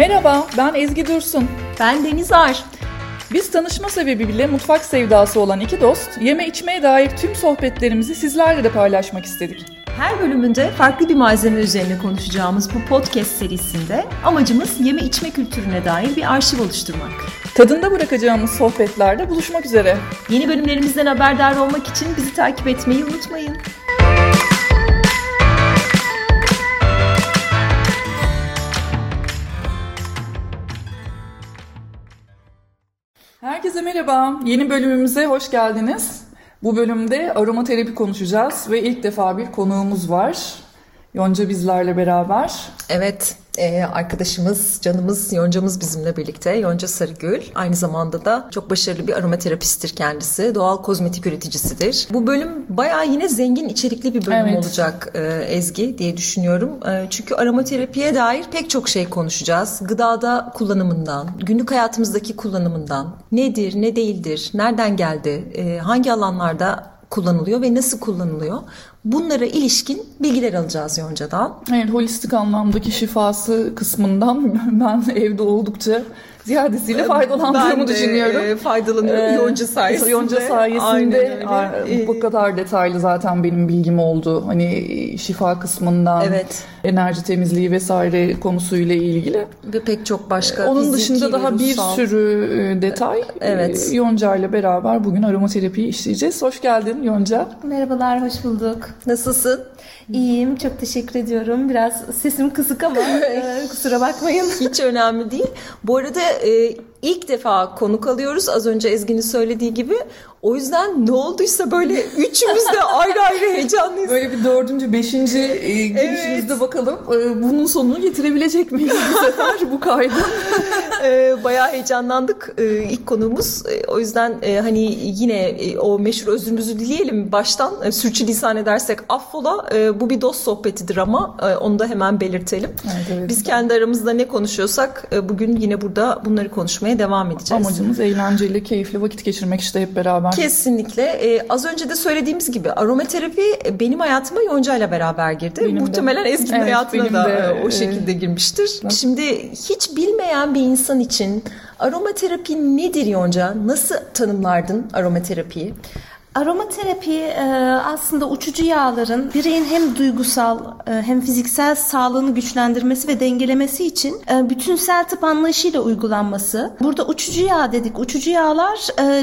Merhaba, ben Ezgi Dursun. Ben Deniz Ar. Biz tanışma sebebiyle mutfak sevdası olan iki dost, yeme içmeye dair tüm sohbetlerimizi sizlerle de paylaşmak istedik. Her bölümünde farklı bir malzeme üzerine konuşacağımız bu podcast serisinde amacımız yeme içme kültürüne dair bir arşiv oluşturmak. Tadında bırakacağımız sohbetlerde buluşmak üzere. Yeni bölümlerimizden haberdar olmak için bizi takip etmeyi unutmayın. Herkese merhaba. Yeni bölümümüze hoş geldiniz. Bu bölümde aromaterapi konuşacağız ve ilk defa bir konuğumuz var. Yonca bizlerle beraber. Evet, e, arkadaşımız, canımız, yoncamız bizimle birlikte. Yonca Sarıgül. Aynı zamanda da çok başarılı bir aromaterapisttir kendisi. Doğal kozmetik üreticisidir. Bu bölüm bayağı yine zengin içerikli bir bölüm evet. olacak e, Ezgi diye düşünüyorum. E, çünkü aromaterapiye dair pek çok şey konuşacağız. Gıdada kullanımından, günlük hayatımızdaki kullanımından, nedir, ne değildir, nereden geldi, e, hangi alanlarda kullanılıyor ve nasıl kullanılıyor? Bunlara ilişkin bilgiler alacağız Yonca'dan. Evet, holistik anlamdaki şifası kısmından ben evde oldukça ziyadesiyle faydalandığımı ben düşünüyorum. E, faydalanıyorum ee, Yonca sayesinde. Yonca sayesinde Aynen bu kadar detaylı zaten benim bilgim oldu. Hani şifa kısmından, evet. enerji temizliği vesaire konusuyla ilgili. Ve pek çok başka Onun dışında daha bir sürü e, detay. Evet. Yonca ile beraber bugün aromaterapiyi işleyeceğiz. Hoş geldin Yonca. Merhabalar, hoş bulduk. Nasılsın? İyiyim, çok teşekkür ediyorum. Biraz sesim kısık ama e, kusura bakmayın. Hiç önemli değil. Bu arada e, ilk defa konuk alıyoruz. Az önce Ezgi'nin söylediği gibi. O yüzden ne olduysa böyle üçümüz de ayrı ayrı heyecanlıyız. Böyle bir dördüncü, beşinci e, girişimizde evet. bakalım e, bunun sonunu getirebilecek miyiz bu sefer bu kaydı? e, bayağı heyecanlandık e, ilk konuğumuz. E, o yüzden e, hani yine e, o meşhur özrümüzü dileyelim baştan. E, sürçülisan edersek affola. E, bu bir dost sohbetidir ama e, onu da hemen belirtelim. Evet, evet. Biz kendi aramızda ne konuşuyorsak e, bugün yine burada bunları konuşmaya devam edeceğiz. Amacımız eğlenceli, keyifli vakit geçirmek işte hep beraber. Kesinlikle. Ee, az önce de söylediğimiz gibi aromaterapi e, benim hayatıma Yonca ile beraber girdi. Benim Muhtemelen Ezgi'nin evet, hayatına da de, e, o şekilde girmiştir. Evet. Şimdi hiç bilmeyen bir insan için aromaterapi nedir Yonca? Nasıl tanımlardın aromaterapiyi? Aromaterapi e, aslında uçucu yağların bireyin hem duygusal e, hem fiziksel sağlığını güçlendirmesi ve dengelemesi için e, bütünsel tıp anlayışıyla uygulanması. Burada uçucu yağ dedik. Uçucu yağlar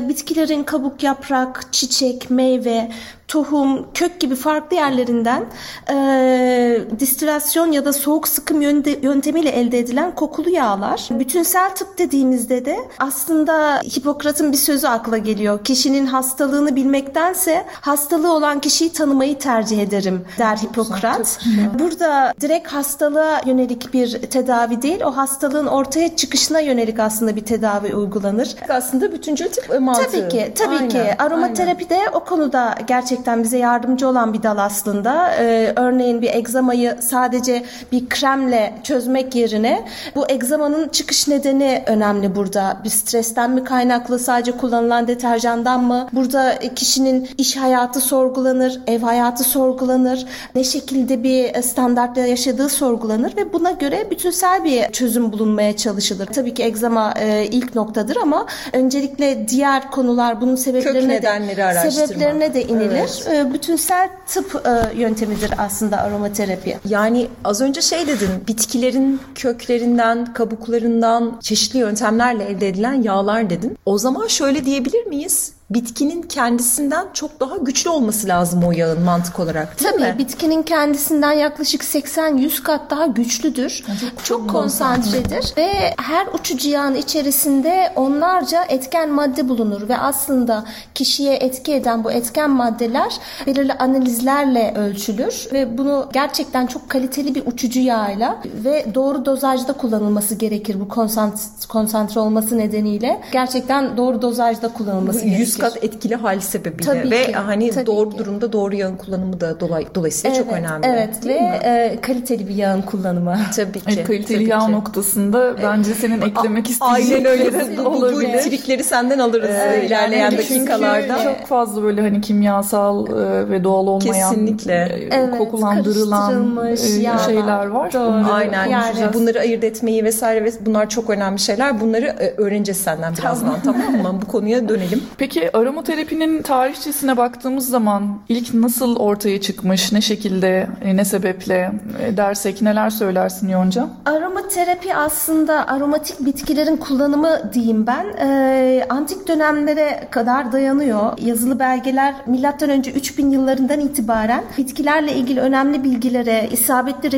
bitkilerin kabuk, yaprak, çiçek, meyve, tohum, kök gibi farklı yerlerinden e, distilasyon ya da soğuk sıkım yöntemiyle elde edilen kokulu yağlar. Bütünsel tıp dediğimizde de aslında Hipokrat'ın bir sözü akla geliyor. Kişinin hastalığını bilmektense hastalığı olan kişiyi tanımayı tercih ederim der Hipokrat. Burada direkt hastalığa yönelik bir tedavi değil, o hastalığın ortaya çıkışına yönelik aslında bir tedavi uygulanır. Aslında bütüncül tıp mantığı. Tabii ki, tabii aynen, ki. Aromaterapi de o konuda gerçekten gerçekten bize yardımcı olan bir dal aslında. Ee, örneğin bir egzamayı sadece bir kremle çözmek yerine bu egzamanın çıkış nedeni önemli burada. Bir stresten mi kaynaklı sadece kullanılan deterjandan mı? Burada kişinin iş hayatı sorgulanır, ev hayatı sorgulanır, ne şekilde bir standartla yaşadığı sorgulanır ve buna göre bütünsel bir çözüm bulunmaya çalışılır. Tabii ki egzama e, ilk noktadır ama öncelikle diğer konular bunun sebeplerine de sebeplerine de inilir. Bir e, bütünsel tıp e, yöntemidir aslında aromaterapi. Yani az önce şey dedin, bitkilerin köklerinden, kabuklarından çeşitli yöntemlerle elde edilen yağlar dedin. O zaman şöyle diyebilir miyiz? Bitkinin kendisinden çok daha güçlü olması lazım o yağın mantık olarak değil Tabii, mi? bitkinin kendisinden yaklaşık 80-100 kat daha güçlüdür. Yani çok, çok konsantredir ve her uçucu yağın içerisinde onlarca etken madde bulunur ve aslında kişiye etki eden bu etken maddeler belirli analizlerle ölçülür ve bunu gerçekten çok kaliteli bir uçucu yağıyla ve doğru dozajda kullanılması gerekir bu konsantre, konsantre olması nedeniyle. Gerçekten doğru dozajda kullanılması 100 100 kat etkili hal sebebiyle Tabii ve ki, hani tabii doğru ki. durumda doğru yağın kullanımı da dolay, dolayısıyla çok önemli. Evet ve mi? e, kaliteli bir yağın kullanımı. Tabii ki. Evet, kaliteli tabii yağ ki. noktasında bence senin eklemek isteyeceğin Aynen öyle. Bu, bu, bu trikleri senden alırız Evet, ilerleyen yani dakikalarda. çok fazla böyle hani kimyasal e, ve doğal olmayan Kesinlikle. e, Evet, kokulandırılan e, şeyler var. Doğru. Aynen. konuşacağız. Bunları ayırt etmeyi vesaire ve bunlar çok önemli şeyler. Bunları e, öğreneceğiz senden birazdan tamam mı? Bu konuya dönelim. Peki e, aromaterapinin tarihçesine baktığımız zaman ilk nasıl ortaya çıkmış, ne şekilde, e, ne sebeple e, dersek neler söylersin Yonca? Aromaterapi aslında aromatik bitkilerin kullanımı diyeyim ben. E, antik dönemlere kadar dayanıyor. Yazılı belgeler milattan önce 3000 yıllarından itibaren bitkilerle ilgili önemli bilgilere, isabetli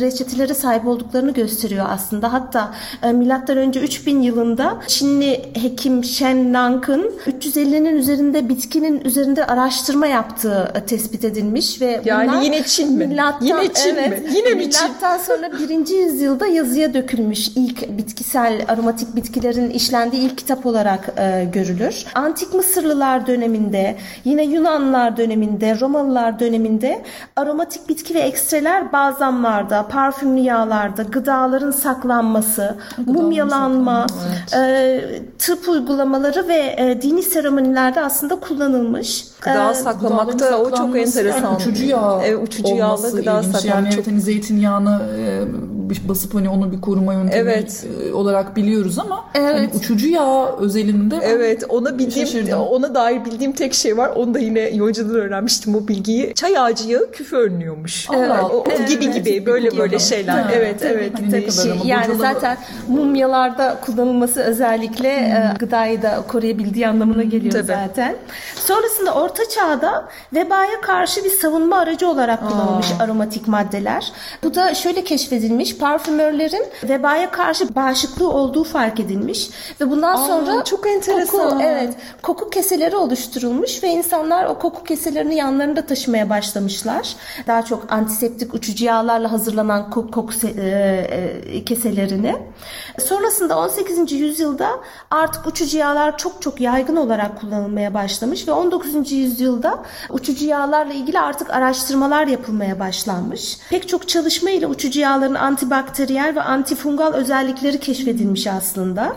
reçetelere sahip olduklarını gösteriyor aslında. Hatta e, milattan önce 3000 yılında Çinli hekim Shen Nank'ın 350 belirlinin üzerinde bitkinin üzerinde araştırma yaptığı e, tespit edilmiş ve yani bunlar yine Çin mi? Milattan, yine Çin evet, mi? Yine mi Çin? Milattan sonra birinci yüzyılda yazıya dökülmüş ilk bitkisel aromatik bitkilerin işlendiği ilk kitap olarak e, görülür. Antik Mısırlılar döneminde, yine Yunanlar döneminde, Romalılar döneminde aromatik bitki ve ekstreler bazamlarda, parfümlü yağlarda, gıdaların saklanması, Gıdanın mumyalanma, saklanma, evet. e, tıp uygulamaları ve e, dini seremoniler seremonilerde aslında kullanılmış. Gıda E, saklamakta o çok enteresan. Yani uçucu yağ Evet, uçucu yağlı gıda ilginç. saklama Yani çok zeytinyağını e, basıp hani onu bir koruma yöntemi Evet. e, olarak biliyoruz ama hani Evet. uçucu yağ özelinde Evet ona bildiğim Şaşırdım. ona dair bildiğim tek şey var. Onu da yine yoncadan öğrenmiştim o bilgiyi. Çay ağacı yağı küfe önlüyormuş. Allah. O, o Evet. gibi gibi böyle böyle şeyler. Evet evet. Ne kadar ki. ama yani bocalama- zaten mumyalarda kullanılması özellikle e, gıdayı da koruyabildiği anlamına geliyor Tabii. zaten. Sonrasında Orta Çağ'da vebaya karşı bir savunma aracı olarak kullanılmış aromatik maddeler. Bu da şöyle keşfedilmiş. Parfümörlerin vebaya karşı bağışıklığı olduğu fark edilmiş ve bundan sonra çok enteresan. Koku, evet, koku keseleri oluşturulmuş ve insanlar o koku keselerini yanlarında taşımaya başlamışlar. Daha çok antiseptik uçucu yağlarla hazırlanan koku, koku e, e, keselerini. Sonrasında 18. yüzyılda artık uçucu yağlar çok çok yaygın olarak kullanılmaya başlamış ve 19. yüzyılda uçucu yağlarla ilgili artık araştırmalar yapılmaya başlanmış. Pek çok çalışma ile uçucu yağların antibakteriyel ve antifungal özellikleri keşfedilmiş aslında.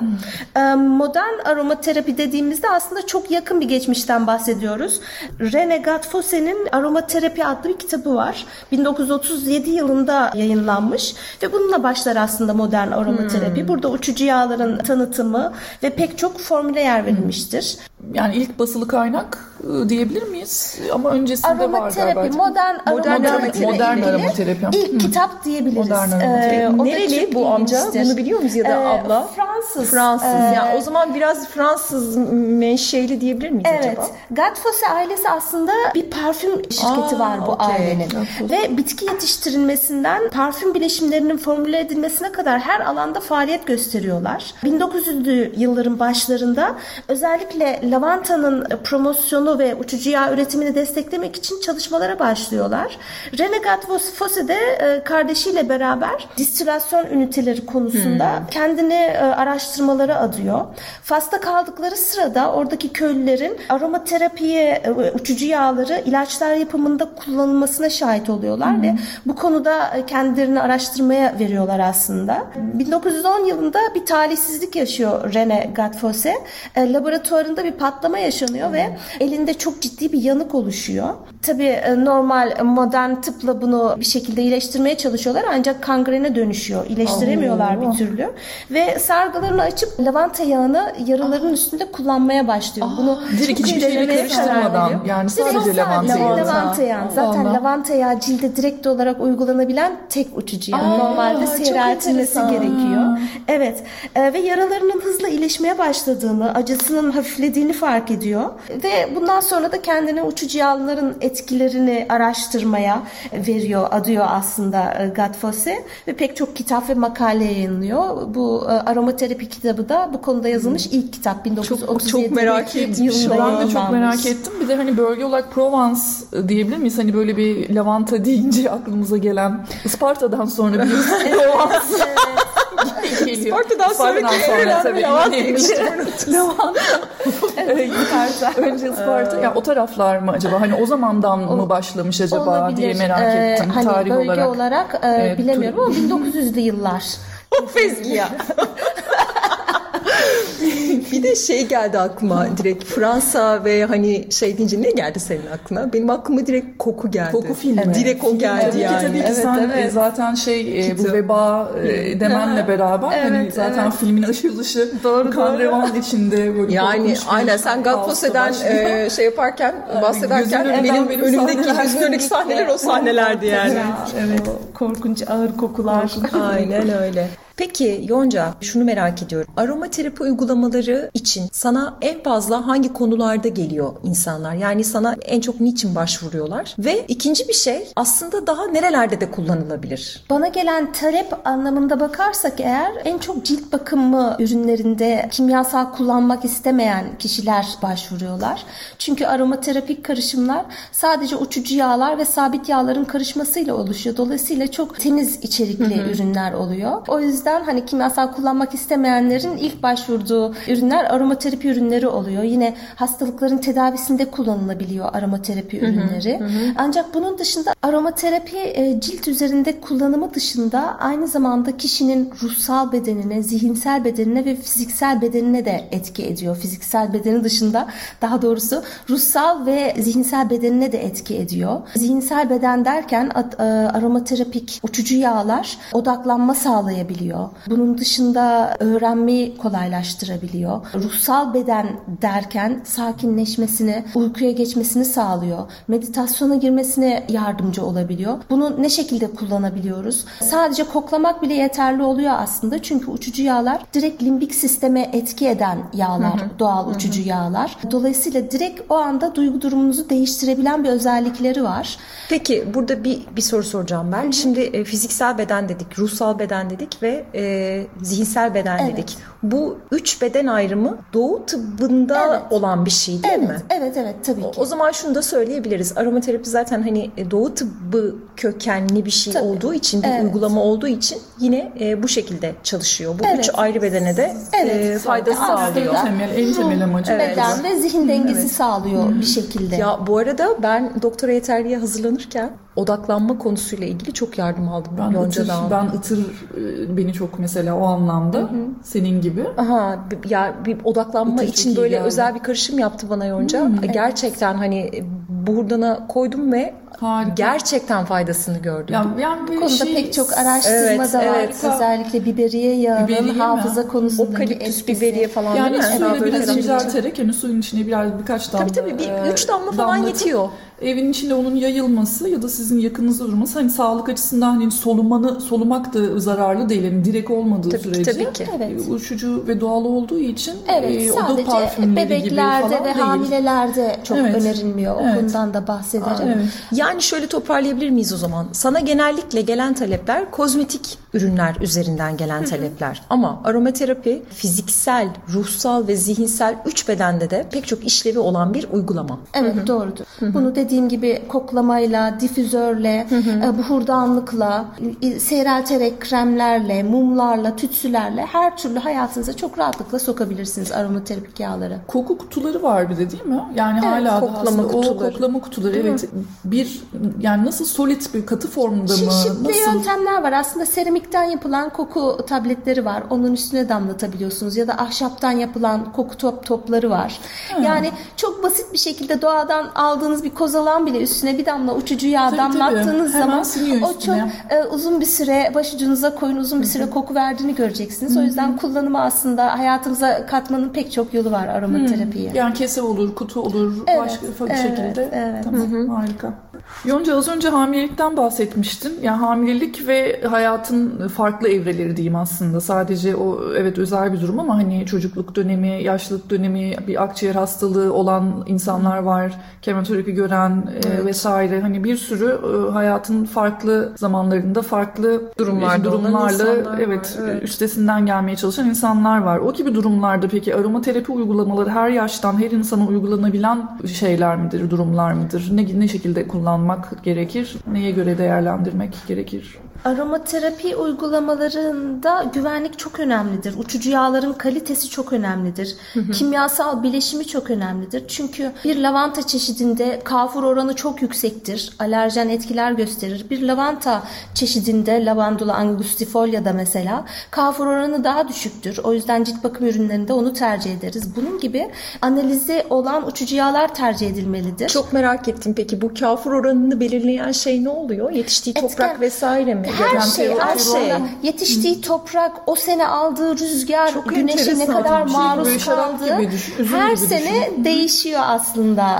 Ee, Modern aromaterapi dediğimizde aslında çok yakın bir geçmişten bahsediyoruz. Rene Gatfose'nin Aromaterapi adlı bir kitabı var. 1937 yılında yayınlanmış ve bununla başlar aslında modern aromaterapi. Burada uçucu yağların tanıtımı ve pek çok formüle yer verilmiştir. yani ilk basılı kaynak e, diyebilir miyiz? Ama öncesinde var Aromaterapi, galiba. modern, Modern aromaterapi modern ilgili aromaterapi. ilk kitap diyebiliriz. Modern aromaterapi. Ee, o da Nereli bu amca? ilginçtir. Bunu biliyor muyuz ya da Ee, abla? Fransız. Fransız. Ee, yani o zaman biraz Fransız menşeli diyebilir miyiz Evet. acaba? Gatfosse ailesi aslında bir parfüm şirketi Aa, var bu okey. ailenin. Ve bitki yetiştirilmesinden parfüm bileşimlerinin formüle edilmesine kadar her alanda faaliyet gösteriyorlar. 1900'lü yılların başlarında özellikle lavantanın promosyonu ve uçucu yağ üretimini desteklemek için çalışmalara başlıyorlar. Rene Gatfosse de e, kardeşiyle beraber distilasyon üniteleri konusunda kendini e, araştırmalara adıyor. Fas'ta kaldıkları sırada oradaki köylülerin aromaterapiye e, uçucu yağları ilaçlar yapımında kullanılmasına şahit oluyorlar ve bu konuda e, kendilerini araştırmaya veriyorlar aslında. 1910 yılında bir talihsizlik yaşıyor Rene Gatfosse. E, laboratuvarında bir patlama yaşanıyor ve elinde çok ciddi bir yanık oluşuyor. Tabii e, normal modern tıpla bunu bir şekilde iyileştirmeye çalışıyorlar ancak kangrene dönüşüyor. İyileştiremiyorlar bir türlü. Ve sargılarını açıp lavanta yağını yaraların üstünde kullanmaya başlıyor. Bunu Direkt hiçbir şeyle karıştırmadan yani sadece lavanta yağı. lavanta yağı. Zaten Allah. lavanta yağı cilde direkt olarak uygulanabilen tek uçucu yağ. Normalde seyreltilmesi gerekiyor. Evet. E, ve yaralarının hızla iyileşmeye başladığını, acısının hafiflediğini fark ediyor. Ve bundan sonra da kendini uçucu yağların etkilerini araştırmaya veriyor, adıyor aslında e, Gatfosse. Ve pek çok kitap ve makale yayınlıyor. Bu e, aromaterapi kitabı da bu konuda yazılmış ilk kitap. 1937 çok merak ettim. yılında Ben de çok merak ettim. Bir de hani bölge olarak Provence e, diyebilir miyiz? Hani böyle bir lavanta deyince aklımıza gelen Isparta'dan sonra bir Provence geliyor. Isparta'dan sonraki en önemli tabii. lavanta Yine- yetiştirme lavanta. Isparta. Önce Isparta. ya o taraflar mı acaba? Hani o zamandan mı başlamış acaba Olabilir. diye merak Ee, ettim hani tarih bölge olarak. olarak, e, Evet, bilemiyorum ama 1900'lü yıllar. Of Ezgi ya. bir de şey geldi aklıma direkt Fransa ve hani şey deyince ne geldi senin aklına? Benim aklıma direkt koku geldi. Koku filmi. Direkt o geldi Tabii ki yani. tabii ki Evet, sen evet. e, zaten şey e, bu veba e, demenle beraber hani Evet, zaten evet. filmin ışıl ışı Doğru, kan revan içinde böyle Yani aynen sen Gatpose'den e, şey yaparken bahsederken önünden benim benim önümdeki önündeki sahneler o sahnelerdi yani. Evet. Korkunç ağır kokular. Aynen öyle. Peki Yonca şunu merak ediyorum. Aromaterapi uygulamaları için sana en fazla hangi konularda geliyor insanlar? Yani sana en çok niçin başvuruyorlar? Ve ikinci bir şey aslında daha nerelerde de kullanılabilir? Bana gelen talep anlamında bakarsak eğer en çok cilt bakımı ürünlerinde kimyasal kullanmak istemeyen kişiler başvuruyorlar. Çünkü aromaterapik karışımlar sadece uçucu yağlar ve sabit yağların karışmasıyla oluşuyor. Dolayısıyla çok temiz içerikli ürünler oluyor. O yüzden hani kimyasal kullanmak istemeyenlerin ilk başvurduğu ürünler aromaterapi ürünleri oluyor. Yine hastalıkların tedavisinde kullanılabiliyor aromaterapi ürünleri. Ancak bunun dışında aromaterapi e, cilt üzerinde kullanımı dışında aynı zamanda kişinin ruhsal bedenine, zihinsel bedenine ve fiziksel bedenine de etki ediyor. Fiziksel bedeni dışında daha doğrusu ruhsal ve zihinsel bedenine de etki ediyor. Zihinsel beden derken e, aromaterapik uçucu yağlar odaklanma sağlayabiliyor. Bunun dışında öğrenmeyi kolaylaştırabiliyor. Ruhsal beden derken sakinleşmesini, uykuya geçmesini sağlıyor. Meditasyona girmesine yardımcı olabiliyor. Bunu ne şekilde kullanabiliyoruz? Sadece koklamak bile yeterli oluyor aslında. Çünkü uçucu yağlar direkt limbik sisteme etki eden yağlar, doğal uçucu yağlar. Dolayısıyla direkt o anda duygu durumunuzu değiştirebilen bir özellikleri var. Peki burada bir bir soru soracağım ben. Şimdi e, fiziksel beden dedik, ruhsal beden dedik ve e, zihinsel beden Evet. dedik. Bu üç beden ayrımı doğu tıbbında Evet. olan bir şey değil Evet, mi? evet, evet tabii ki. O zaman şunu da söyleyebiliriz. Aromaterapi zaten hani e, doğu tıbbı kökenli bir şey Tabii. olduğu için, bir Evet. uygulama olduğu için yine e, bu şekilde çalışıyor. Bu Evet. üç ayrı bedene de Evet. e, fayda Aslında sağlıyor. Temel, en temel amacı. Beden ve zihin dengesi sağlıyor bir şekilde. Ya bu arada ben doktora yeterliğe hazırlanırken odaklanma konusuyla ilgili çok yardım aldım Ben ıtır, Yonca'dan. ben ıtır e, beni çok mesela o anlamda senin gibi. Aha bir- ya bir odaklanma Ötesi için böyle geldi. özel bir karışım yaptı bana Yonca. Gerçekten hani buhurdana koydum ve Harika. gerçekten faydasını gördüm. Ya, yani Bu böyle konuda şey, pek çok araştırma Evet, da var. evet. Özellikle biberiye yağının Biberiye mi? hafıza konusundaki Okaliptüs biberiye falan Yani değil mi? suyla Daha böyle biraz incelterek yani suyun içine biraz birkaç damla Tabii tabii bir e, üç damla falan damlatıp yetiyor. Evin içinde onun yayılması ya da sizin yakınınızda durması hani sağlık açısından hani solumanı solumak da zararlı değil. Yani direkt olmadığı Tabii ki, sürece. tabii ki. Evet. e, Uçucu ve doğal olduğu için Evet e, oda sadece parfümleri gibi bebeklerde falan ve değil. hamilelerde çok Evet. önerilmiyor. O Evet. konudan da bahsederim. Evet. Yani şöyle toparlayabilir miyiz o zaman? Sana genellikle gelen talepler kozmetik ürünler üzerinden gelen talepler. Ama aromaterapi fiziksel, ruhsal ve zihinsel üç bedende de pek çok işlevi olan bir uygulama. Evet doğrudur. Bunu dediğim gibi koklamayla, difüzörle, e, buhurdanlıkla, e, seyrelterek kremlerle, mumlarla, tütsülerle her türlü hayatınıza çok rahatlıkla sokabilirsiniz aromaterapik yağları. Koku kutuları var bir de değil mi? Yani hala da koklama aslında kutuları. o koklama kutuları evet bir yani nasıl solid bir katı formda mı? Çeşitli Nasıl? yöntemler var. Aslında seramikten yapılan koku tabletleri var. Onun üstüne damlatabiliyorsunuz. Ya da ahşaptan yapılan koku top topları var. Yani çok basit bir şekilde doğadan aldığınız bir kozalan bile üstüne bir damla uçucu yağ Tabii, damlattığınız tabii. Zaman o çok e, uzun bir süre başucunuza koyun uzun bir süre koku verdiğini göreceksiniz. O yüzden kullanımı aslında hayatımıza katmanın pek çok yolu var aromaterapiye. Yani kese olur, kutu olur, Evet, başka farklı evet, şekilde. evet. Tamam, harika. Yonca az önce hamilelikten bahsetmiştin. Yani hamilelik ve hayatın farklı evreleri diyeyim aslında. Sadece o evet özel bir durum ama hani çocukluk dönemi, yaşlılık dönemi, bir akciğer hastalığı olan insanlar var. Kemoterapi gören e, vesaire. Hani bir sürü e, hayatın farklı zamanlarında farklı Durumlarda olan durumlarla insanlar var, evet, evet. üstesinden gelmeye çalışan insanlar var. O gibi durumlarda peki aromaterapi uygulamaları her yaştan her insana uygulanabilen şeyler midir, durumlar mıdır? Ne ne şekilde kullanmalı kullanmak gerekir? Neye göre değerlendirmek gerekir? Aromaterapi uygulamalarında güvenlik çok önemlidir. Uçucu yağların kalitesi çok önemlidir. Hı hı. Kimyasal bileşimi çok önemlidir. Çünkü bir lavanta çeşidinde kafur oranı çok yüksektir. Alerjen etkiler gösterir. Bir lavanta çeşidinde lavandula angustifolia da mesela kafur oranı daha düşüktür. O yüzden cilt bakım ürünlerinde onu tercih ederiz. Bunun gibi analizi olan uçucu yağlar tercih edilmelidir. Çok merak ettim peki bu kafur oranını belirleyen şey ne oluyor? Yetiştiği toprak Etken, vesaire mi? Her şey aslında yetiştiği Hı. toprak, o sene aldığı rüzgar, Çok güneşe ne kadar şey maruz kaldığı her sene düşün. değişiyor aslında.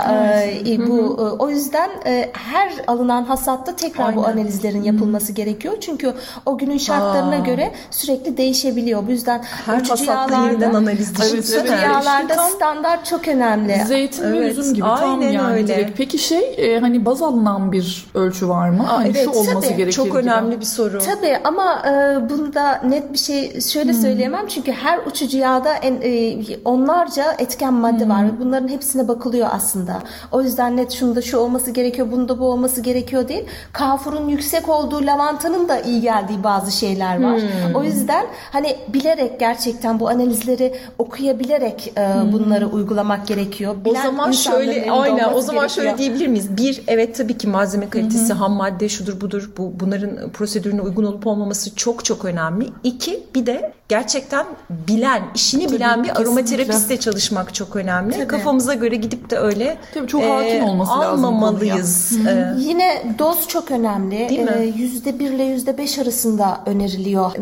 Ee, bu Hı. o yüzden e, her alınan hasatta tekrar Aynen. bu analizlerin yapılması Hı. gerekiyor. Çünkü o günün şartlarına Aa. göre sürekli değişebiliyor. Bu yüzden her hasatta yeniden analiz evet, evet, yağlarda tam, standart çok önemli. Zeytin evet. ve üzüm gibi Aynen tam yani öyle. direkt. Peki şey e, hani baz alınan bir ölçü var mı? Aa, hani evet, şu olması tabii. gerekir Çok önemli gibi. bir soru. Tabii ama e, bunda net bir şey şöyle hmm. söyleyemem çünkü her uçucu yağda en, e, onlarca etken madde hmm. var bunların hepsine bakılıyor aslında. O yüzden net şunda şu olması gerekiyor, bunda bu olması gerekiyor değil. Kafurun yüksek olduğu lavantanın da iyi geldiği bazı şeyler var. Hmm. O yüzden hani bilerek gerçekten bu analizleri okuyabilerek e, hmm. bunları uygulamak gerekiyor. Bilen o zaman şöyle aynen o zaman gerekiyor. şöyle diyebilir miyiz? Bir evet tabii ki malzeme kalitesi, hmm. ham madde şudur budur bu bunların prosedürüne uygun olup olmaması çok çok önemli. İki bir de gerçekten bilen, işini Tabii, bilen bir aromaterapistle çalışmak çok önemli. Tabii. Kafamıza göre gidip de öyle Tabii çok hakim e, olması almamalıyız. Lazım ee, Yine doz çok önemli. Değil mi? Yüzde bir ile yüzde beş arasında öneriliyor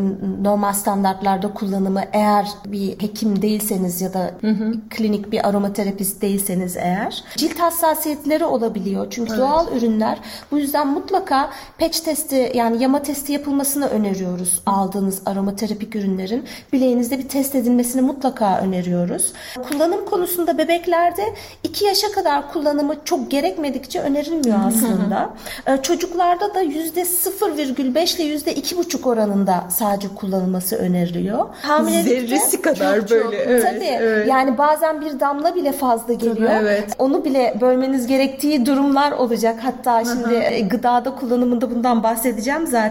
normal standartlarda kullanımı. Eğer bir hekim değilseniz ya da hı hı. klinik bir aromaterapist değilseniz eğer. Cilt hassasiyetleri olabiliyor. Çünkü evet. doğal ürünler. Bu yüzden mutlaka patch testi yani yama testi yapılmasını öneriyoruz aldığınız aromaterapik ürünlerin. Bileğinizde bir test edilmesini mutlaka öneriyoruz. Kullanım konusunda bebeklerde 2 yaşa kadar kullanımı çok gerekmedikçe önerilmiyor aslında. Ee, çocuklarda da %0,5 ile %2,5 oranında sadece kullanılması öneriliyor. Zerresi kadar çok, böyle. Çok, evet, tabii. Evet. Yani bazen bir damla bile fazla geliyor. Tabii, evet. Onu bile bölmeniz gerektiği durumlar olacak. Hatta şimdi gıdada kullanımında bundan bahsedeceğim zaten.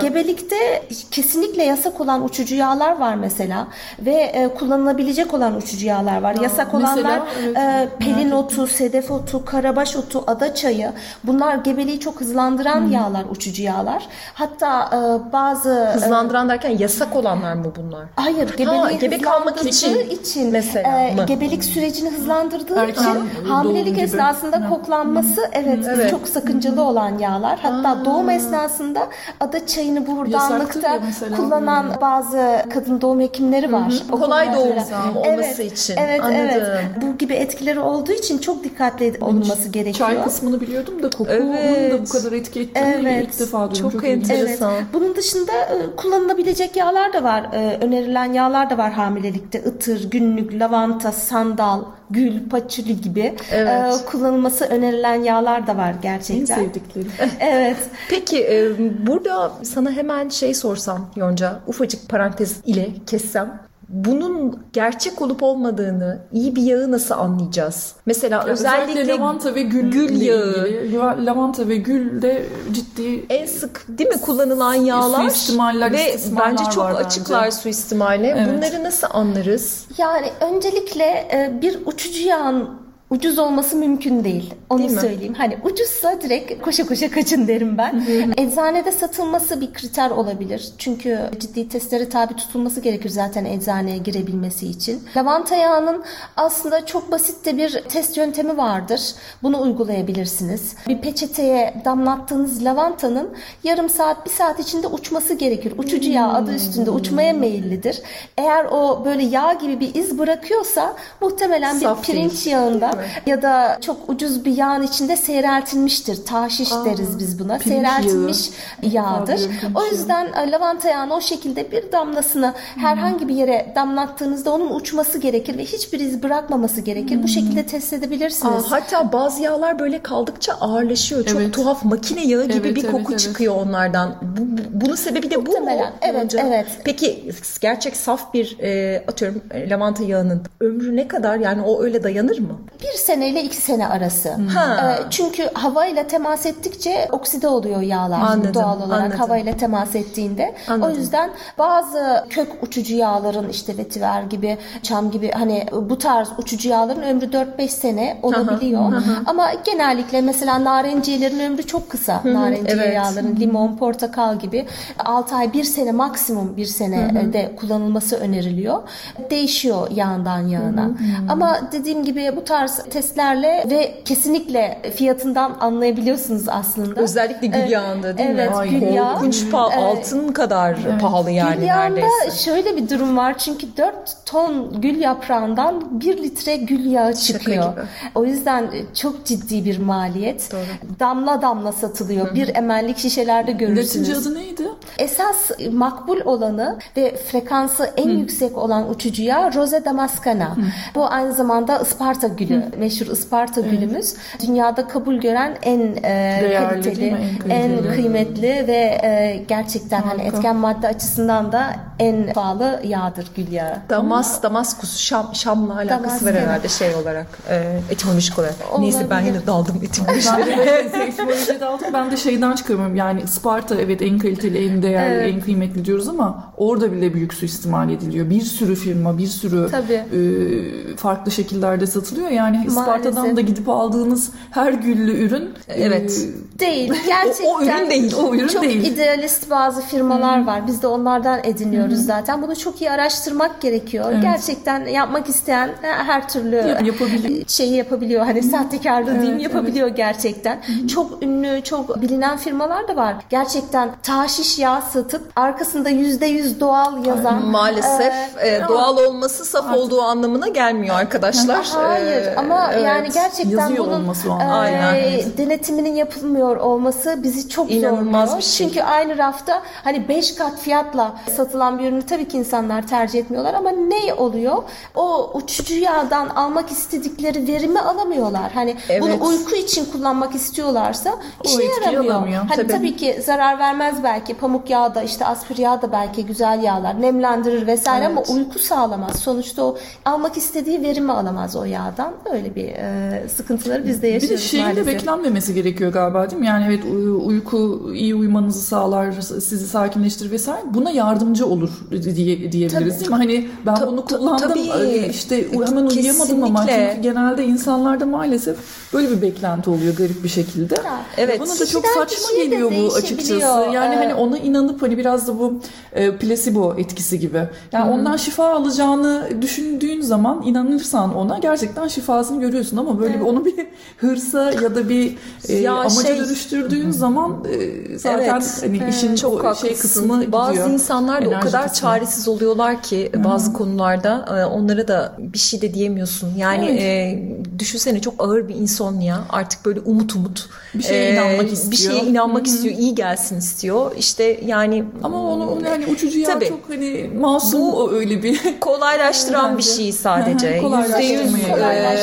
Gebelikte kesinlikle yasak olan uçucu yağlar var mesela ve e, kullanılabilecek olan uçucu yağlar var. Aa, yasak olanlar mesela, evet, e, pelin otu, sedef otu, karabaş otu, ada çayı. Bunlar gebeliği çok hızlandıran hmm. yağlar, uçucu yağlar. Hatta e, bazı e, hızlandıran derken yasak olanlar mı bunlar? Hayır, gebeliği ha, gebe kalmak için için mesela e, mı? gebelik sürecini hızlandırdığı Erken için hamilelik esnasında gibi. koklanması evet, evet çok sakıncalı olan yağlar. Hatta Aa. doğum esnasında ada çayını buradanlıkta kullanan hmm. bazı kadın doğum hekimleri var. Hı hı. Kolay doğum olması evet, için. Evet, Anladım. evet. Bu gibi etkileri olduğu için çok dikkatli olunması gerekiyor. Çay kısmını biliyordum da kokunun evet. da bu kadar etki ettiğini evet. ilk defa duydum. Çok, çok enteresan. Evet. Bunun dışında e, kullanılabilecek yağlar da var. E, önerilen yağlar da var hamilelikte. Itır, günlük, lavanta, sandal, gül, paçuli gibi evet. e, kullanılması önerilen yağlar da var gerçekten. En sevdiklerim. evet. Peki e, burada sana hemen şey sorsam Yonca, ufacık parantez ile kessem bunun gerçek olup olmadığını, iyi bir yağı nasıl anlayacağız? Mesela ya özellikle, özellikle lavanta ve gül, gül yağı. Ilgili, lavanta ve gül de ciddi en sık değil mi kullanılan yağlar suistimaller, ve bence çok açıklar bence. suistimale. Evet. Bunları nasıl anlarız? Yani öncelikle e, bir uçucu yağın ucuz olması mümkün değil. Onu değil söyleyeyim. Hani ucuzsa direkt koşa koşa kaçın derim ben. Eczanede satılması bir kriter olabilir. Çünkü ciddi testlere tabi tutulması gerekir zaten eczaneye girebilmesi için. Lavanta yağının aslında çok basit de bir test yöntemi vardır. Bunu uygulayabilirsiniz. Bir peçeteye damlattığınız lavantanın yarım saat, bir saat içinde uçması gerekir. Uçucu yağ adı üstünde uçmaya meyillidir. Eğer o böyle yağ gibi bir iz bırakıyorsa muhtemelen Saf bir pirinç değil. yağında ya da çok ucuz bir yağın içinde seyreltilmiştir. Taşiş Aa, deriz biz buna. Seyreltilmiş yağı. yağdır. O yüzden yağı. lavanta yağını o şekilde bir damlasını hmm. herhangi bir yere damlattığınızda onun uçması gerekir ve hiçbir iz bırakmaması gerekir. Hmm. Bu şekilde test edebilirsiniz. Aa, hatta bazı yağlar böyle kaldıkça ağırlaşıyor. Çok evet. tuhaf makine yağı gibi evet, bir evet, koku evet. çıkıyor onlardan. Bu, bunun sebebi de bu mu? Evet, Önce? evet. Peki gerçek saf bir e, atıyorum e, lavanta yağının ömrü ne kadar? Yani o öyle dayanır mı? Bir bir seneyle iki sene arası. Ha. E, çünkü havayla temas ettikçe okside oluyor yağlar Anladım, doğal olarak anladım. havayla temas ettiğinde. Anladım. O yüzden bazı kök uçucu yağların işte vetiver gibi, çam gibi hani bu tarz uçucu yağların ömrü 4-5 sene olabiliyor. Ama genellikle mesela narenciyelerin ömrü çok kısa. Narenciye evet. yağların, limon, portakal gibi 6 ay 1 sene maksimum 1 sene de kullanılması öneriliyor. Değişiyor yağından yağına. Ama dediğim gibi bu tarz testlerle ve kesinlikle fiyatından anlayabiliyorsunuz aslında. Özellikle gül Evet, yağında değil mi? evet, gül yağı. Korkunç pahalı, altın kadar pahalı yani Gül yağında neredeyse. şöyle bir durum var çünkü 4 ton gül yaprağından 1 litre gül yağı çıkıyor. O yüzden çok ciddi bir maliyet. Damla damla satılıyor. Bir emellik şişelerde Latince görürsünüz. adı neydi? Esas makbul olanı ve frekansı en yüksek olan uçucu yağ Rose damascana. Bu aynı zamanda Isparta gülü. Meşhur Isparta gülümüz. Dünyada kabul gören en e, Değerli kaliteli? En en kıymetli ve e, gerçekten hani Harika. etken madde açısından da en pahalı yağdır gül yağı. Damas, Damaskus, Şam, Şam'la alakası Damaskus. var herhalde şey olarak, e, etimolojik olarak. Neyse ben yine daldım etimoloji. Ben de etimolojide aldım. Ben de şeyden çıkarıyorum. Yani Sparta evet en kaliteli, en değerli, Evet. en kıymetli diyoruz ama orada bile büyük suistimal ediliyor. Bir sürü firma, bir sürü Tabii. e, farklı şekillerde satılıyor. Yani Isparta'dan Maalesef. da gidip aldığınız her güllü ürün Evet. e, Değil. Gerçekten O- o ürün değil, o ürün çok değil. idealist bazı firmalar var. Biz de onlardan ediniyoruz zaten. Bunu çok iyi araştırmak gerekiyor. Gerçekten yapmak isteyen her türlü Yap- yapabiliyor. şeyi yapabiliyor. Hani sahtekarlığı diyeyim Evet, yapabiliyor gerçekten. Çok ünlü, çok bilinen firmalar da var. Gerçekten taşiş yağ satıp arkasında %100 doğal yazan Maalesef e, e, doğal olması saf olduğu anlamına gelmiyor arkadaşlar. Hayır E, ama evet. yani gerçekten bunun olması e. Aynen, evet. denetiminin yapılmıyor olması bizi çok İnanılmaz zorluyor. bir şey. Çünkü aynı rafta hani 5 kat fiyatla satılan bir ürünü tabii ki insanlar tercih etmiyorlar ama ne oluyor? O uçucu yağdan almak istedikleri verimi alamıyorlar. Hani Evet. bunu uyku için kullanmak istiyorlarsa işe yaramıyor. alamıyor. Hani Tabii. tabii. ki zarar vermez belki pamuk yağı da işte aspir yağı da belki güzel yağlar nemlendirir vesaire ama uyku sağlamaz. Sonuçta o almak istediği verimi alamaz o yağdan. Öyle bir e, sıkıntıları biz de Bir yaşıyoruz de şeyin de maalesef. beklenmemesi gerekiyor galiba değil mi? Yani evet uy- uyku iyi uyumanızı sağlar, sizi sakinleştirir vesaire. Buna yardımcı olur diye, diyebiliriz Tabii. değil mi? Hani ben Ta- bunu kullandım tabii. işte hemen uyuyamadım ama çünkü genelde insanlarda maalesef böyle bir beklenti oluyor garip bir şekilde. Evet. Bana da çok saçma geliyor bu açıkçası. Yani Evet. hani ona inanıp hani biraz da bu e, placebo etkisi gibi. Yani ondan şifa alacağını düşündüğün zaman inanırsan ona gerçekten şifasını görüyorsun ama böyle bir onu bir hırsa ya da bir e, Ya amaca şey- dönüştürdüğün zaman e, zaten Evet. hani işin Çok o şey kısmı gidiyor. Bazı insanlar da o kadar kısmı. çaresiz oluyorlar ki bazı konularda e, onlara da bir şey de diyemiyorsun. Yani e, düşünsene çok ağır bir insomnia artık böyle umut umut Bir şeye inanmak Bir istiyor. şeye inanmak istiyor, iyi gelsin istiyor. İşte yani Ama onu, hani uçucu yağ Tabii. çok hani masum Bu- öyle bir kolaylaştıran bir şey sadece. Yüzde yüz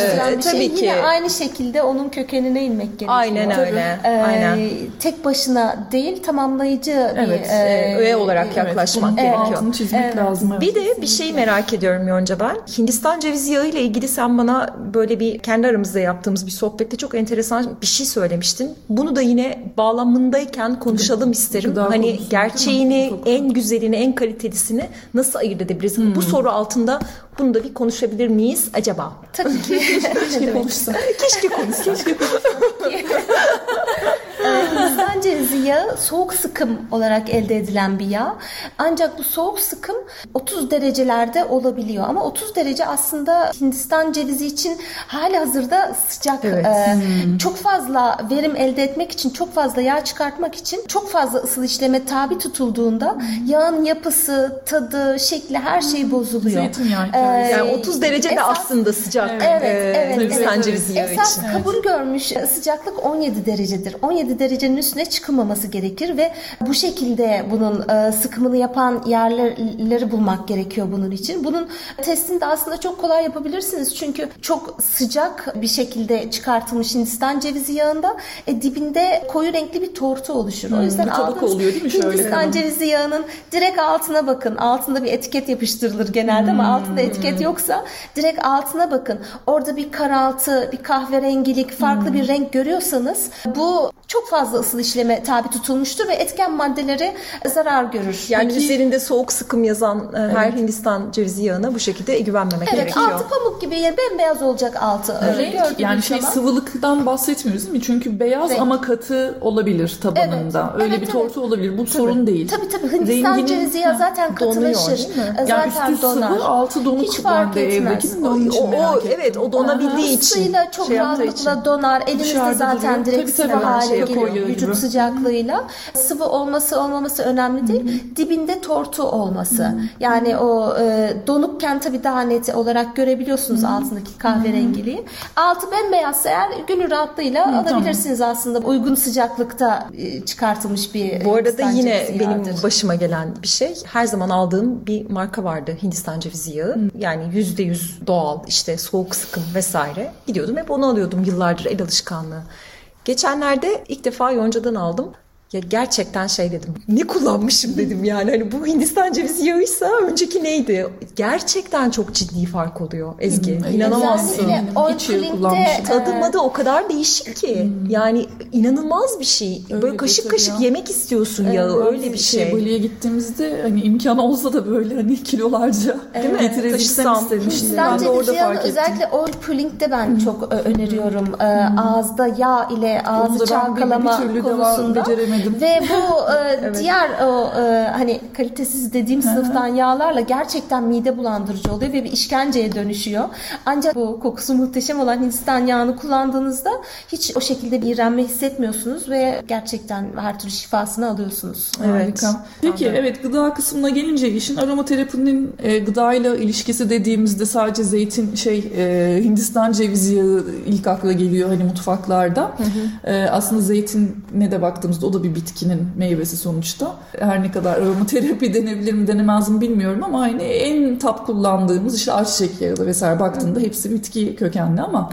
yani. Kolaylaştıran e, bir şey. tabii ki. Yine aynı şekilde onun kökenine inmek gerekiyor. Aynen öyle. Ee, Aynen. Tek başına değil tamamlayıcı Evet, bir e, öğe olarak Evet, yaklaşmak bunun gerekiyor. altını çizmek lazım. Evet. Bir de bir şey merak ediyorum Yonca ben. Hindistan cevizi yağı ile ilgili sen bana böyle bir kendi aramızda yaptığımız bir sohbette çok enteresan bir şey söylemiştin. Bunu da yine bağlamındayken konuşalım isterim. Gıda hani konusunda, gerçeğini, en güzelini, en kalitelisini nasıl ayırt edebiliriz? Hmm. Bu soru altında bunu da bir konuşabilir miyiz acaba? Tabii ki. Keşke konuşsa. Keşke konuşsak. Hindistan cevizi yağı soğuk sıkım olarak elde edilen bir yağ. Ancak bu soğuk sıkım 30 derecelerde olabiliyor. Ama 30 derece aslında Hindistan cevizi için hali hazırda sıcak. Evet. Ee, Çok fazla verim elde etmek için, çok fazla yağ çıkartmak için çok fazla ısıl işleme tabi tutulduğunda yağın yapısı, tadı, şekli her şey bozuluyor. Zeytinyağı Ee. Yani 30 derece de aslında sıcak. Evet, e, evet, Hindistan evet. cevizi yağı Esas için. kabul görmüş sıcaklık 17 derecedir. 17 derecenin üstüne çıkılmaması gerekir ve bu şekilde bunun e, sıkımını yapan yerleri bulmak gerekiyor bunun için. Bunun testini de aslında çok kolay yapabilirsiniz. Çünkü çok sıcak bir şekilde çıkartılmış Hindistan cevizi yağında e, dibinde koyu renkli bir tortu oluşur. Hmm, o yüzden aldığınız oluyor değil mi? Şöyle Hindistan kalın. cevizi yağının direkt altına bakın. Altında bir etiket yapıştırılır genelde ama altında etiket yoksa direkt altına bakın. Orada bir karaltı, bir kahverengilik, farklı bir renk görüyorsanız bu çok fazla ısıl işleme tabi tutulmuştur ve etken maddeleri zarar görür. Yani Peki- üzerinde soğuk sıkım yazan e, her Hindistan cevizi yağına bu şekilde güvenmemek Evet gerekiyor. altı pamuk gibi yani bembeyaz olacak altı. Öyle Renk, yani şey zaman. sıvılıktan bahsetmiyoruz değil mi? Çünkü beyaz Renk. ama katı olabilir tabanında. Evet, Öyle evet, bir tortu olabilir. Bu sorun değil. Tabii tabii Hindistan Renginin- cevizi yağı zaten donuyor, katılaşır. mi? E, Yani Zaten üstü donar. sıvı, altı donuk Hiç fark etmez. O, o ettim. evet o donabildiği için. Isıyla çok şey rahatlıkla donar. Dışarıda zaten direkt Tabii, sıvı tabii, koyuyor vücut gibi. sıcaklığıyla. Sıvı olması olmaması önemli değil. Dibinde tortu olması. Yani o e, donukken tabii daha net olarak görebiliyorsunuz altındaki kahverengiliği. Altı bembeyazsa eğer gönül rahatlığıyla alabilirsiniz aslında. Uygun sıcaklıkta e, çıkartılmış bir Bu arada yine benim yağıdır. başıma gelen bir şey. Her zaman aldığım bir marka vardı Hindistan cevizi yağı. Yani yüzde yüz doğal işte soğuk sıkım vesaire. Gidiyordum hep onu alıyordum yıllardır el alışkanlığı. Geçenlerde ilk defa yoncadan aldım. Ya gerçekten şey dedim. Ne kullanmışım dedim yani. Hani bu Hindistan cevizi yağıysa önceki neydi? Gerçekten çok ciddi fark oluyor Ezgi. Hmm, İnanamazsın. Özellikle Hiç pulling'de, kullanmışım. E, madı o kadar değişik ki. Yani inanılmaz bir şey. Böyle Öyledir kaşık kaşık ya. yemek istiyorsun yağı. Öyle bir şey. Bali'ye gittiğimizde hani imkanı olsa da böyle hani kilolarca mi? getirebilsem istemiştim. Hindistan Ben de orada fark ettim. özellikle oil pulling'de ben çok e, öneriyorum. E, Ağızda yağ ile ağzı Onu da ben beceremedim. Ve bu e, diğer o e, hani kalitesiz dediğim sınıftan yağlarla gerçekten mide bulandırıcı oluyor ve bir işkenceye dönüşüyor. Ancak bu kokusu muhteşem olan Hindistan yağını kullandığınızda hiç o şekilde bir iğrenme hissetmiyorsunuz ve gerçekten her türlü şifasını alıyorsunuz. Evet. Harika. Peki evet gıda kısmına gelince işin aromaterapinin e, gıdayla ilişkisi dediğimizde sadece zeytin şey e, Hindistan cevizi yağı ilk akla geliyor hani mutfaklarda. E, aslında zeytine de baktığımızda o da bir bitkinin meyvesi sonuçta. Her ne kadar aromaterapi denebilir mi denemez mi bilmiyorum ama hani en tap kullandığımız işte ayçiçek yağı da vesaire baktığında hepsi bitki kökenli ama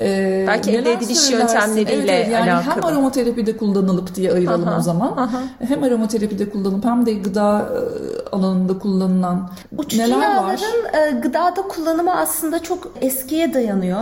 e, Belki elde ediliş yöntemleriyle evet, evet, yani hem alakalı. aromaterapide kullanılıp diye ayıralım Aha, o zaman. aha. Hem aromaterapide kullanıp hem de gıda e, alanında kullanılan Uçucu neler var? yağların e, gıdada kullanımı aslında çok eskiye dayanıyor.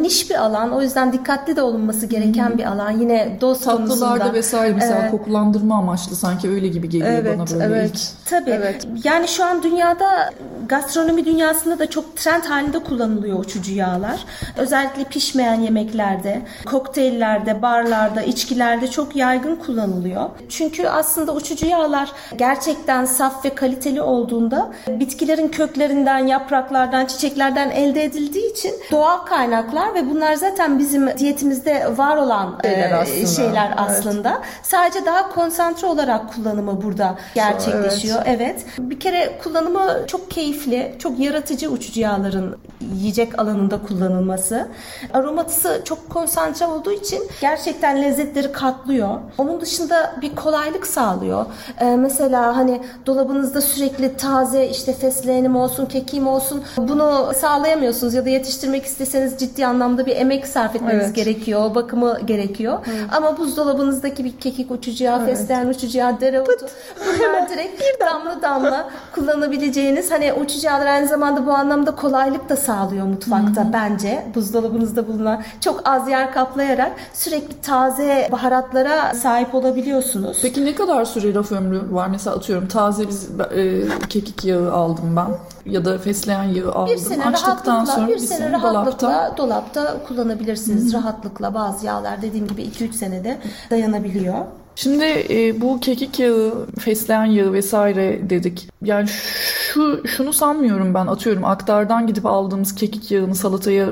Niş bir alan o yüzden dikkatli de olunması gereken bir alan. Yine doz Tatlılarda konusunda. vesaire mesela Ee, kokulandırma amaçlı sanki öyle gibi geliyor Evet, bana böyle evet. ilk. Tabii. Evet. Yani şu an dünyada gastronomi dünyasında da çok trend halinde kullanılıyor uçucu yağlar. Özellikle pişmeyen yemeklerde, kokteyllerde, barlarda, içkilerde çok yaygın kullanılıyor. Çünkü aslında uçucu yağlar gerçekten saf ve kaliteli olduğunda bitkilerin köklerinden, yapraklardan, çiçeklerden elde edildiği için doğal kaynaklar ve bunlar zaten bizim diyetimizde var olan Şeyler e, aslında. şeyler Evet. aslında. Sadece daha konsantre olarak kullanımı burada gerçekleşiyor. Evet. Bir kere kullanımı çok keyifli, çok yaratıcı uçucu yağların yiyecek alanında kullanılması. Aromatısı çok konsantre olduğu için gerçekten lezzetleri katlıyor. Onun dışında bir kolaylık sağlıyor. Ee, mesela hani dolabınızda sürekli taze işte fesleğenim olsun, kekim olsun bunu sağlayamıyorsunuz ya da yetiştirmek isteseniz ciddi anlamda bir emek sarf etmeniz Evet. gerekiyor, bakımı gerekiyor. Ama buzdolabınızdaki bir kekik uçucu yağı, fesleğen uçucu yağı, dereotu bunlar direkt damla damla kullanabileceğiniz hani uçucu yağlar aynı zamanda bu anlamda kolaylık da sağlıyor mutfakta bence. Buzdolabınızda bulunan çok az yer kaplayarak sürekli taze baharatlara sahip olabiliyorsunuz. Peki ne kadar süre raf ömrü var? Mesela atıyorum taze biz e, kekik yağı aldım ben ya da fesleğen yağı aldım. Bir sene Açtıktan sonra bir sene rahatlıkla dolapta. dolapta, kullanabilirsiniz. Rahatlıkla bazı yağlar dediğim gibi 2-3 senede dayanabiliyor. Şimdi e, bu kekik yağı, fesleğen yağı vesaire dedik. Yani şu şunu sanmıyorum ben atıyorum aktardan gidip aldığımız kekik yağını salataya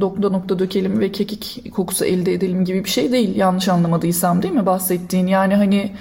nokta nokta dökelim ve kekik kokusu elde edelim gibi bir şey değil yanlış anlamadıysam değil mi bahsettiğin? Yani hani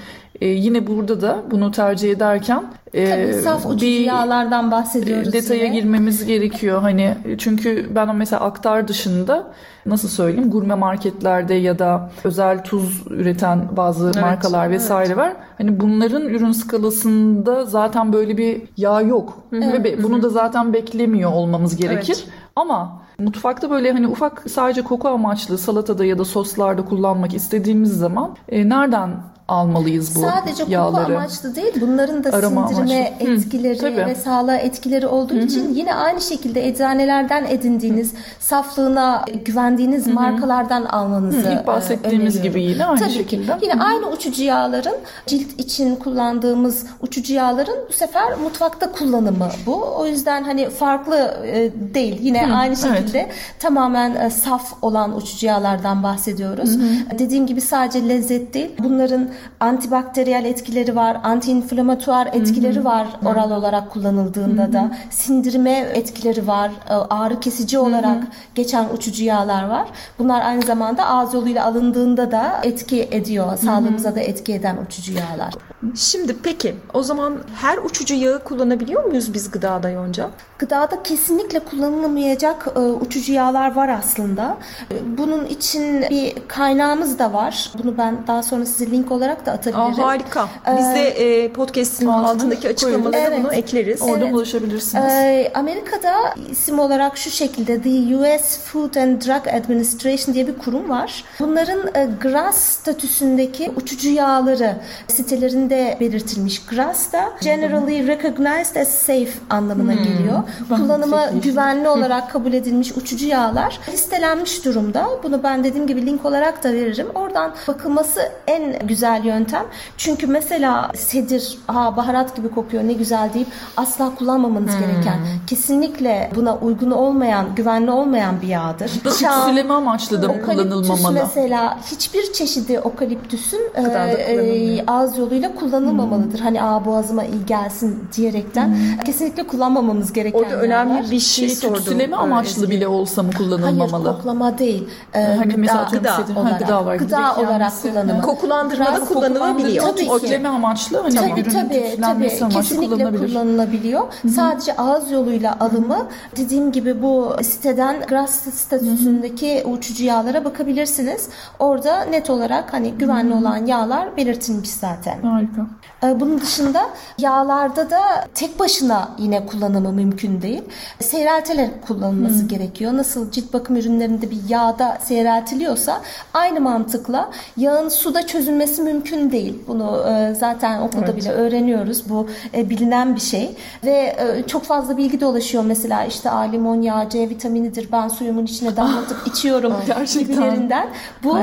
e, yine burada da bunu tercih ederken e, Tabii saf uçucu bir yağlardan bahsediyoruz detaya yine. girmemiz gerekiyor. Hani çünkü ben mesela aktar dışında nasıl söyleyeyim gurme marketlerde ya da özel tuz üreten bazı markalar vesaire var. Hani bunların ürün skalasında zaten böyle bir yağ yok. Ve be- bunu da zaten beklemiyor olmamız gerekir. Ama mutfakta böyle hani ufak sadece koku amaçlı salatada ya da soslarda kullanmak istediğimiz zaman e, nereden almalıyız bu Sadece koku yağları? amaçlı değil, bunların da Arama sindirime amaçlı. Hı, etkileri tabii. ve sağlığa etkileri olduğu için yine aynı şekilde eczanelerden edindiğiniz, saflığına güvendiğiniz markalardan almanızı Hı, ilk bahsettiğimiz e, öneriyorum. gibi yine aynı Tabii şekilde. Ki. Yine aynı uçucu yağların cilt için kullandığımız uçucu yağların bu sefer mutfakta kullanımı bu. O yüzden hani farklı e, değil. Yine aynı evet. şekilde tamamen e, saf olan uçucu yağlardan bahsediyoruz. Dediğim gibi sadece lezzet değil. Bunların antibakteriyel etkileri var, antiinflamatuar etkileri var oral olarak kullanıldığında da. Sindirime etkileri var, e, ağrı kesici olarak geçen uçucu yağlar var. Bunlar aynı zamanda ağız yoluyla alındığında da etki ediyor. Sağlığımıza da etki eden uçucu yağlar. Şimdi peki o zaman her uçucu yağı kullanabiliyor muyuz biz gıdada Yonca? Gıdada kesinlikle kullanılamayacak e, uçucu yağlar var aslında. E, Bunun için bir kaynağımız da var. Bunu ben daha sonra size link olarak da atabilirim. Aa, harika. Biz de e, podcast'in altındaki açıklamalara koyuyoruz. bunu Evet. ekleriz. Oradan Evet. ulaşabilirsiniz. Ee, Amerika'da isim olarak şu şekilde The US Food and Drug Administration diye bir kurum var. Bunların e, GRAS statüsündeki uçucu yağları sitelerinde belirtilmiş. GRAS da Generally Recognized as Safe anlamına geliyor. Ben Kullanıma güvenli olarak kabul edilmiş uçucu yağlar listelenmiş durumda. Bunu ben dediğim gibi link olarak da veririm. Oradan bakılması en güzel yöntem. Çünkü mesela sedir, ha baharat gibi kokuyor ne güzel deyip asla kullanmamanız gereken, kesinlikle buna uygun olmayan, güvenli olmayan bir yağdır. Şam, Tütsüleme amaçlı da kullanılmamalı. mesela hiçbir çeşidi okaliptüsün e, e, ağız yoluyla kullanılmamalıdır. Hani aa boğazıma iyi gelsin diyerekten kesinlikle kullanmamamız gereken Orada önemli bir şey Şey, sordum. tütsüleme amaçlı Ezgi. bile olsa mı kullanılmamalı? Hayır koklama değil. Ee, Hani mesela atıyorum gıda sedir- ha, olarak, gıda gıda olarak kullanımı. Kokulandırmada kullanılabiliyor. Tabii ki. Tütsüleme amaçlı hani Tabii ürünün tabii tabii amaçlı kesinlikle kullanılabilir. kullanılabiliyor. Sadece ağız yoluyla alımı dediğim gibi bu siteden GRAS statüsündeki uçucu yağlara bakabilirsiniz. Orada net olarak hani güvenli olan yağlar belirtilmiş zaten. Harika. Ee, Bunun dışında yağlarda da tek başına yine kullanımı mümkün değil. Seyreltilerek kullanılması gerekiyor. Nasıl cilt bakım ürünlerinde bir yağda seyreltiliyorsa aynı mantıkla yağın suda çözülmesi mümkün değil. Bunu e, zaten okulda bile öğreniyoruz. Bu e, bilinen bir şey ve e, çok fazla bilgi dolaşıyor. Mesela işte a, limon yağı C vitaminidir. Ben suyumun içine damlatıp içiyorum Gerçekten. gibilerinden. Bu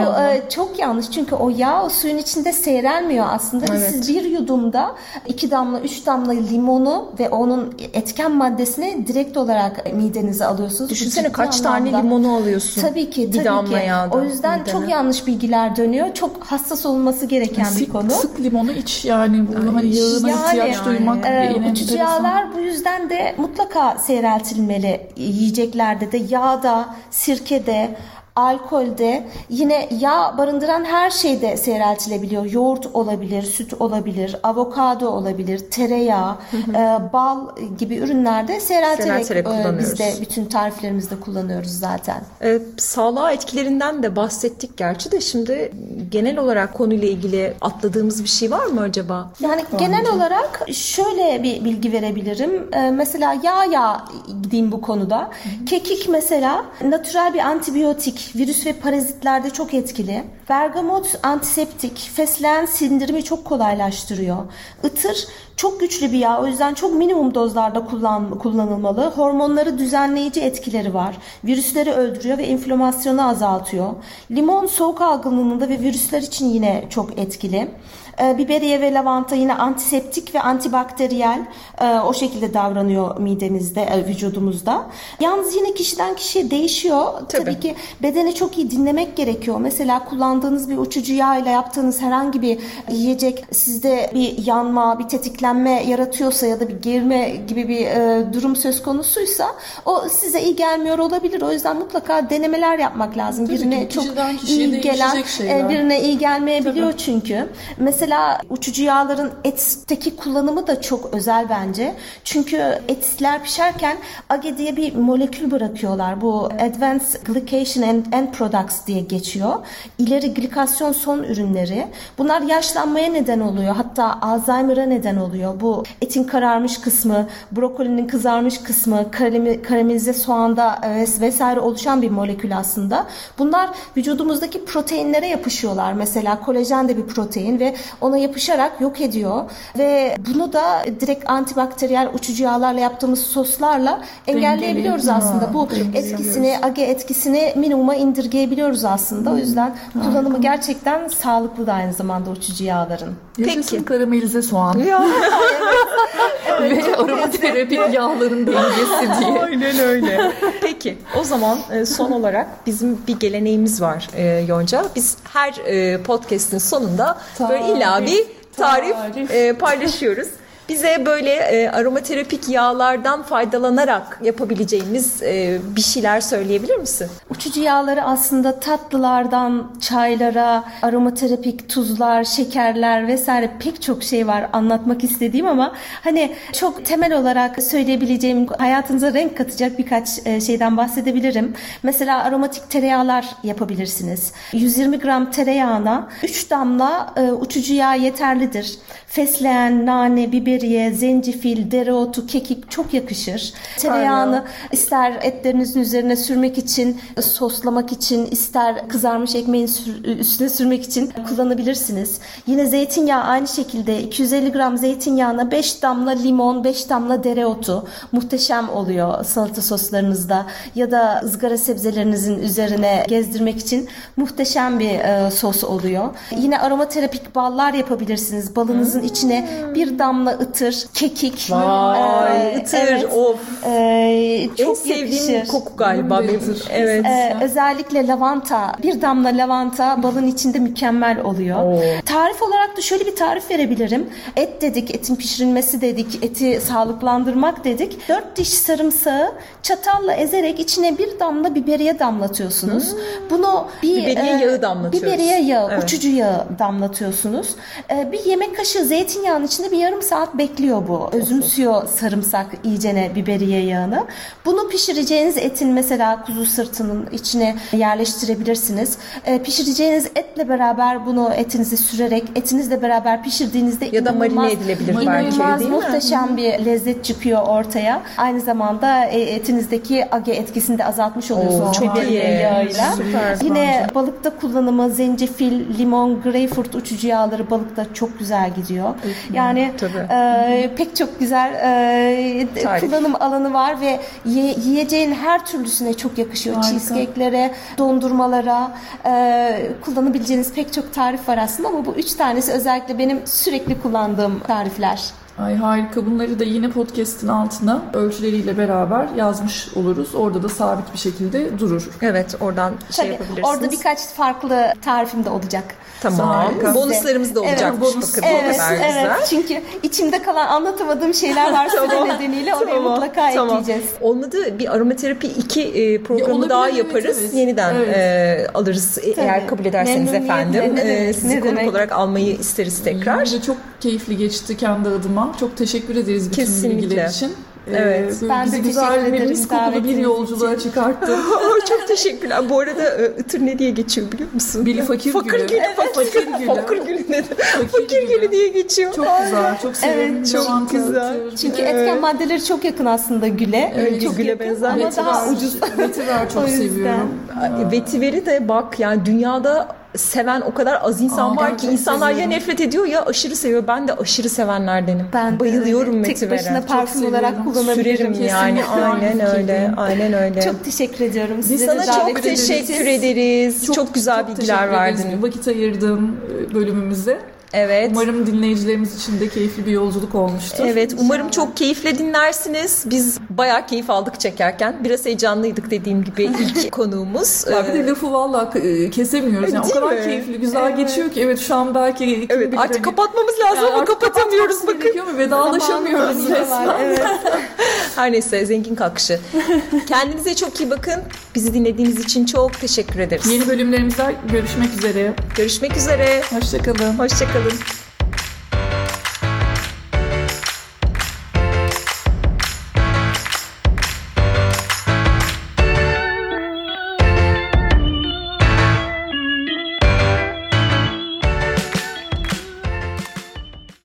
çok yanlış çünkü o yağ o suyun içinde seyrelmiyor aslında. Ve Evet. Siz bir yudumda iki damla, üç damla limonu ve onun etken maddesini direkt olarak midenize alıyorsunuz. Düşünsene kaç tane anlamda- limonu alıyorsun. Tabii ki, Bir tabii damla ki. yağda O yüzden midene. çok yanlış bilgiler dönüyor. Çok hassas olması gereken bir Sık, konu. sık limonu iç yani bu hani yağına Yani, ihtiyaç duymak Ee, yine uçucu yağlar bu yüzden de mutlaka seyreltilmeli yiyeceklerde de yağda, sirkede, alkolde yine yağ barındıran her şeyde seyreltilebiliyor. Yoğurt olabilir, süt olabilir, avokado olabilir, tereyağı, e, bal gibi ürünlerde seyrelterek Seyrelterek e, kullanıyoruz. biz de bütün tariflerimizde kullanıyoruz zaten. E, sağlığa etkilerinden de bahsettik gerçi de şimdi genel olarak konuyla ilgili atladığımız bir şey var mı acaba? Yani genel olarak şöyle bir bilgi verebilirim. Ee, mesela yağ yağ gideyim bu konuda. Kekik mesela natürel bir antibiyotik, virüs ve parazitlerde çok etkili. Bergamot antiseptik, fesleğen sindirimi çok kolaylaştırıyor. Itır çok güçlü bir yağ o yüzden çok minimum dozlarda kullan, kullanılmalı. Hormonları düzenleyici etkileri var. Virüsleri öldürüyor ve enflamasyonu azaltıyor. Limon soğuk algınlığında ve virüsler için yine çok etkili. E, biberiye ve lavanta yine antiseptik ve antibakteriyel e, o şekilde davranıyor midemizde, e, vücudumuzda. Yalnız yine kişiden kişiye değişiyor. Tabii. Tabii. ki bedeni çok iyi dinlemek gerekiyor. Mesela kullandığınız bir uçucu yağ ile yaptığınız herhangi bir yiyecek sizde bir yanma, bir tetiklenme kitlenme yaratıyorsa ya da bir gerilme gibi bir e, durum söz konusuysa o size iyi gelmiyor olabilir. O yüzden mutlaka denemeler yapmak lazım. Tabii birine ki, çok iyi gelen, değişecek şeyler. e, birine iyi gelmeyebiliyor çünkü. Mesela uçucu yağların etteki kullanımı da çok özel bence. Çünkü etler pişerken AGE diye bir molekül bırakıyorlar. Bu Advanced Glycation and End Products diye geçiyor. İleri glikasyon son ürünleri. Bunlar yaşlanmaya neden oluyor. Hatta Alzheimer'a neden oluyor. Bu etin kararmış kısmı, brokolinin kızarmış kısmı, karamelize soğanda e, vesaire oluşan bir molekül aslında. Bunlar vücudumuzdaki proteinlere yapışıyorlar. Mesela kolajen de bir protein ve ona yapışarak yok ediyor. Ve bunu da direkt antibakteriyel uçucu yağlarla yaptığımız soslarla engelleyebiliyoruz Dengeli- aslında. Ha, Bu etkisini, age etkisini minimuma indirgeyebiliyoruz aslında. O yüzden kullanımı gerçekten sağlıklı da aynı zamanda uçucu yağların. Peki. karamelize soğan Ya ve aromaterapik yağların dengesi diye. aynen öyle. Peki o zaman e, son olarak bizim bir geleneğimiz var e, Yonca. Biz her e, podcast'in sonunda böyle illa bir tarif, tarif. paylaşıyoruz. Bize böyle e, aromaterapik yağlardan faydalanarak yapabileceğimiz e, bir şeyler söyleyebilir misin? Uçucu yağları aslında tatlılardan çaylara, aromaterapik tuzlar, şekerler vesaire pek çok şey var anlatmak istediğim ama hani çok temel olarak söyleyebileceğim hayatınıza renk katacak birkaç e, şeyden bahsedebilirim. Mesela aromatik tereyağlar yapabilirsiniz. 120 gram tereyağına 3 damla e, uçucu yağ yeterlidir. Fesleğen, nane, biberiye, zencefil, dereotu, kekik çok yakışır. Tereyağını ister etlerinizin üzerine sürmek için, soslamak için, ister kızarmış ekmeğin üstüne sürmek için kullanabilirsiniz. Yine zeytinyağı aynı şekilde 250 gram zeytinyağına 5 damla limon, 5 damla dereotu muhteşem oluyor salata soslarınızda ya da ızgara sebzelerinizin üzerine gezdirmek için muhteşem bir e, sos oluyor. Yine aromaterapik ballar yapabilirsiniz. Balınızın içine bir damla ıtır, kekik. Vay, e, ıtır, evet, of. e, çok en sevdiğim yakışır. koku galiba Benim. Evet. Ee, özellikle lavanta, bir damla lavanta balın içinde mükemmel oluyor. Oo. Tarif olarak da şöyle bir tarif verebilirim. Et dedik, etin pişirilmesi dedik, eti sağlıklandırmak dedik. Dört diş sarımsağı çatalla ezerek içine bir damla biberiye damlatıyorsunuz. Bunu bir Hmm. Biberiye yağı damlatıyoruz. Biberiye yağı, Evet. uçucu yağı damlatıyorsunuz. Ee, bir yemek kaşığı zeytinyağının içinde bir yarım saat bekliyor bu. Özümsüyor sarımsak iyicene biberiye yağını. Bunu pişireceğiniz etin mesela kuzu sırtının içine yerleştirebilirsiniz. Ee, pişireceğiniz etle beraber bunu etinizi sürerek etinizle beraber pişirdiğinizde Ya da marine edilebilir belki değil mi? muhteşem bir lezzet çıkıyor ortaya. Aynı zamanda e, etinizdeki age etkisini de azaltmış oluyorsunuz Oo, çok biberiye iyi. yağıyla. Süper Yine balıkta kullanımı zencefil, limon, greyfurt uçucu yağları balıkta çok güzel gidiyor. Yani Tabii. e, pek çok güzel e, Tarif. kullanım alanı var ve ye- yiyeceğin her türlüsüne çok yakışıyor. Harika. Cheesecake'lere, dondurmalara e, kullanabileceğiniz pek çok tarif var aslında ama bu üç tanesi özellikle benim sürekli kullandığım tarifler. Ay harika. Bunları da yine podcast'in altına ölçüleriyle beraber yazmış oluruz. Orada da sabit bir şekilde durur. Evet oradan şey Tabii, yapabilirsiniz. orada birkaç farklı tarifim de olacak. Tamam. Harika. Bonuslarımız da Evet, olacakmış bonus. bakın. Evet, kadar evet. güzel. Çünkü içimde kalan anlatamadığım şeyler var süre nedeniyle oraya mutlaka tamam. ekleyeceğiz. Olmadı bir aromaterapi 2 e, programı olabilir, daha evet, yaparız. evet. Yeniden Evet. e, alırız e, eğer kabul ederseniz efendim. ne E, demek, sizi ne konuk demek. olarak almayı isteriz tekrar. Bence çok keyifli geçti kendi adıma. Çok teşekkür ederiz bütün Kesinlikle. bilgiler için. Ee, Evet. böyle Ben de bizi teşekkür güzel mis kokulu bir yolculuğa çıkarttın. Aa, çok teşekkürler. Bu arada e, ıtır ne diye geçiyor biliyor musun? Bili fakir fakir gülü. gülü. Evet, fakir gülü. Fakir gülü ne? Fakir gülü. gülü diye geçiyor. Çok güzel, çok severim. Evet, çok güzel. ıtır. Çünkü Evet. etken maddeleri çok yakın aslında güle. Evet, çok güle yakın benzer. ama daha ucuz. Vetiver çok seviyorum. Vetiveri de bak yani dünyada seven o kadar az insan Aa, var ki çok insanlar ya seviyorum. nefret ediyor ya aşırı seviyor. Ben de aşırı sevenlerdenim. Ben bayılıyorum öyle. Tek vetivere. başına parfüm Çok olarak kullanabilirim. Sürerim yani Kesinlikle aynen öyle. Aynen öyle. Çok teşekkür ediyorum. Biz Size de sana çok teşekkür ederiz. Çok, güzel çok bilgiler verdin. Vakit ayırdığın e, bölümümüze. Evet. Umarım dinleyicilerimiz için de keyifli bir yolculuk olmuştur. Evet umarım çok keyifle dinlersiniz. Biz bayağı keyif aldık çekerken. Biraz heyecanlıydık dediğim gibi ilk konuğumuz. Ya bir de lafı valla e, kesemiyoruz. Yani o kadar mi? keyifli, güzel geçiyor ki. Evet şu an belki Evet bilir artık hani- kapatmamız lazım Yani ama kapatamıyoruz bakın. ama vedalaşamıyoruz resmen. evet. Her neyse zengin kalkışı. Kendinize çok iyi bakın. Bizi dinlediğiniz için çok teşekkür ederiz. Yeni bölümlerimizde görüşmek üzere. Görüşmek üzere. Hoşçakalın. Hoşçakalın. geldin.